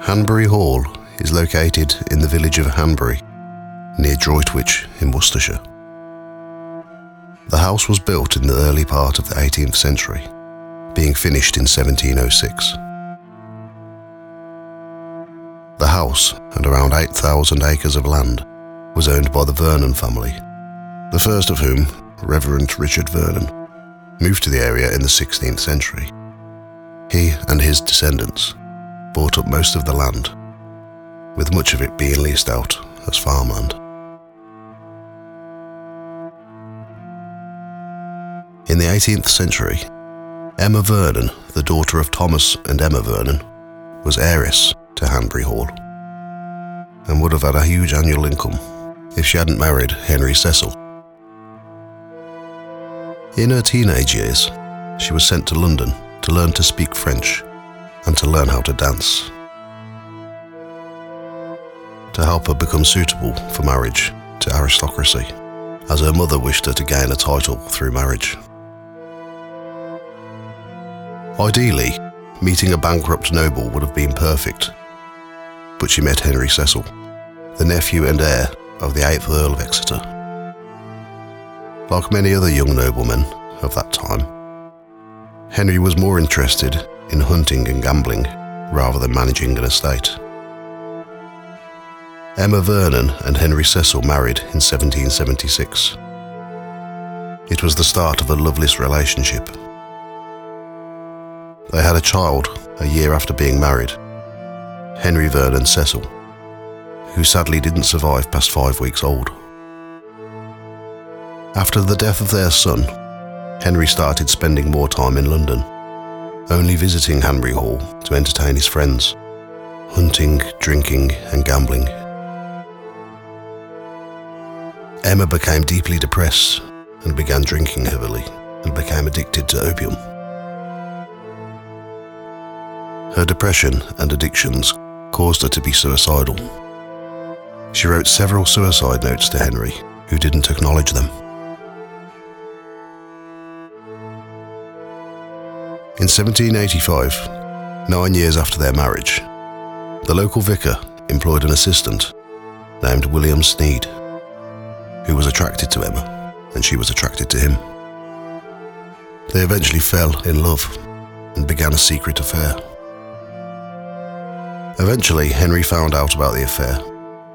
Hanbury Hall is located in the village of Hanbury, near Droitwich in Worcestershire. The house was built in the early part of the 18th century, being finished in 1706. The house and around 8,000 acres of land was owned by the Vernon family, the first of whom, Reverend Richard Vernon, moved to the area in the 16th century. He and his descendants bought up most of the land, with much of it being leased out as farmland. In the 18th century, Emma Vernon, the daughter of Thomas and Emma Vernon, was heiress to Hanbury Hall and would have had a huge annual income if she hadn't married Henry Cecil. In her teenage years, she was sent to London to learn to speak French and to learn how to dance. To help her become suitable for marriage to aristocracy, as her mother wished her to gain a title through marriage. Ideally, meeting a bankrupt noble would have been perfect, but she met Henry Cecil, the nephew and heir of the 8th Earl of Exeter. Like many other young noblemen of that time, Henry was more interested in hunting and gambling rather than managing an estate. Emma Vernon and Henry Cecil married in 1776. It was the start of a loveless relationship. They had a child a year after being married, Henry Vernon Cecil, who sadly didn't survive past five weeks old. After the death of their son, Henry started spending more time in London, only visiting Hanbury Hall to entertain his friends, hunting, drinking, and gambling. Emma became deeply depressed and began drinking heavily and became addicted to opium. Her depression and addictions caused her to be suicidal. She wrote several suicide notes to Henry, who didn't acknowledge them. In 1785, nine years after their marriage, the local vicar employed an assistant named William Sneyd, who was attracted to Emma, and she was attracted to him. They eventually fell in love and began a secret affair. Eventually, Henry found out about the affair,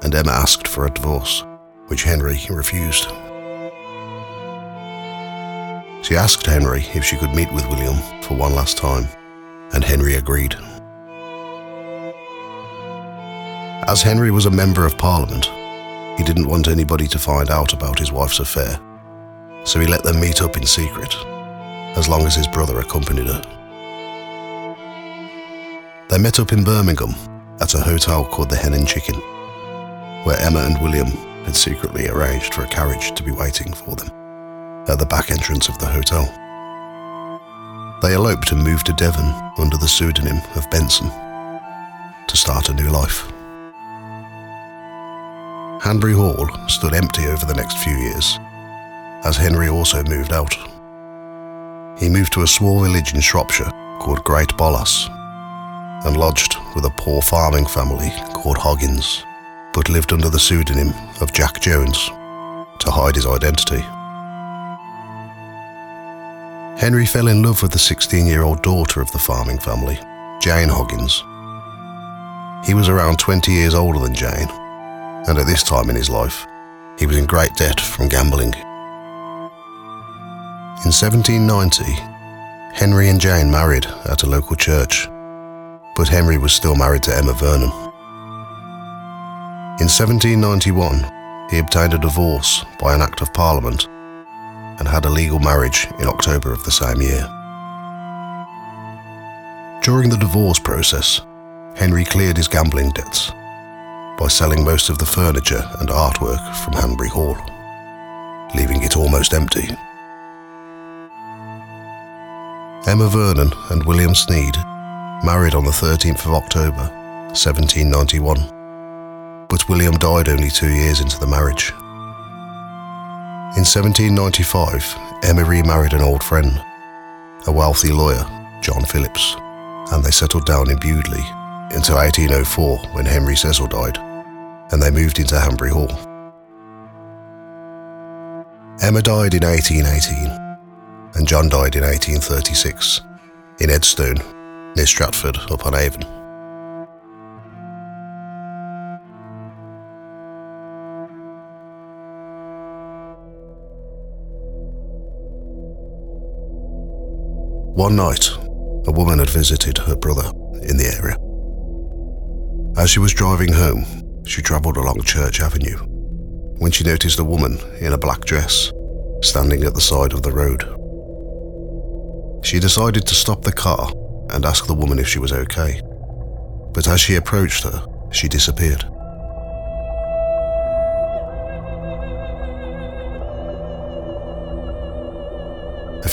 and Emma asked for a divorce, which Henry refused. She asked Henry if she could meet with William for one last time, and Henry agreed. As Henry was a member of Parliament, he didn't want anybody to find out about his wife's affair, so he let them meet up in secret, as long as his brother accompanied her. They met up in Birmingham at a hotel called the Hen and Chicken, where Emma and William had secretly arranged for a carriage to be waiting for them at the back entrance of the hotel. They eloped and moved to Devon under the pseudonym of Benson to start a new life. Hanbury Hall stood empty over the next few years, as Henry also moved out. He moved to a small village in Shropshire called Great Bolas and lodged with a poor farming family called Hoggins, but lived under the pseudonym of Jack Jones to hide his identity. Henry fell in love with the 16 year old daughter of the farming family, Jane Hoggins. He was around 20 years older than Jane, and at this time in his life, he was in great debt from gambling. In 1790, Henry and Jane married at a local church, but Henry was still married to Emma Vernon. In 1791, he obtained a divorce by an Act of Parliament and had a legal marriage in October of the same year. During the divorce process, Henry cleared his gambling debts by selling most of the furniture and artwork from Hanbury Hall, leaving it almost empty. Emma Vernon and William Sneyd married on the 13th of October, 1791, but William died only two years into the marriage. In 1795, Emma remarried an old friend, a wealthy lawyer, John Phillips, and they settled down in Bewdley until 1804 when Henry Cecil died, and they moved into Hanbury Hall. Emma died in 1818, and John died in 1836 in Edstone, near Stratford upon Avon. One night, a woman had visited her brother in the area. As she was driving home, she travelled along Church Avenue when she noticed a woman in a black dress standing at the side of the road. She decided to stop the car and ask the woman if she was okay. But as she approached her, she disappeared.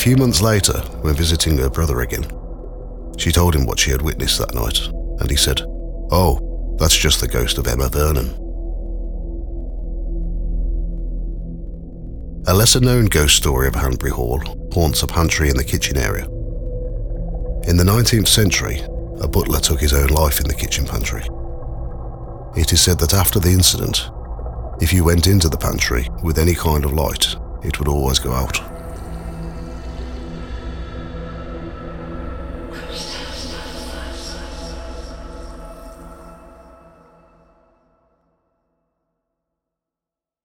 Few months later, when visiting her brother again, she told him what she had witnessed that night, and he said, Oh, that's just the ghost of Emma Vernon. A lesser known ghost story of Hanbury Hall haunts a pantry in the kitchen area. In the 19th century, a butler took his own life in the kitchen pantry. It is said that after the incident, if you went into the pantry with any kind of light, it would always go out.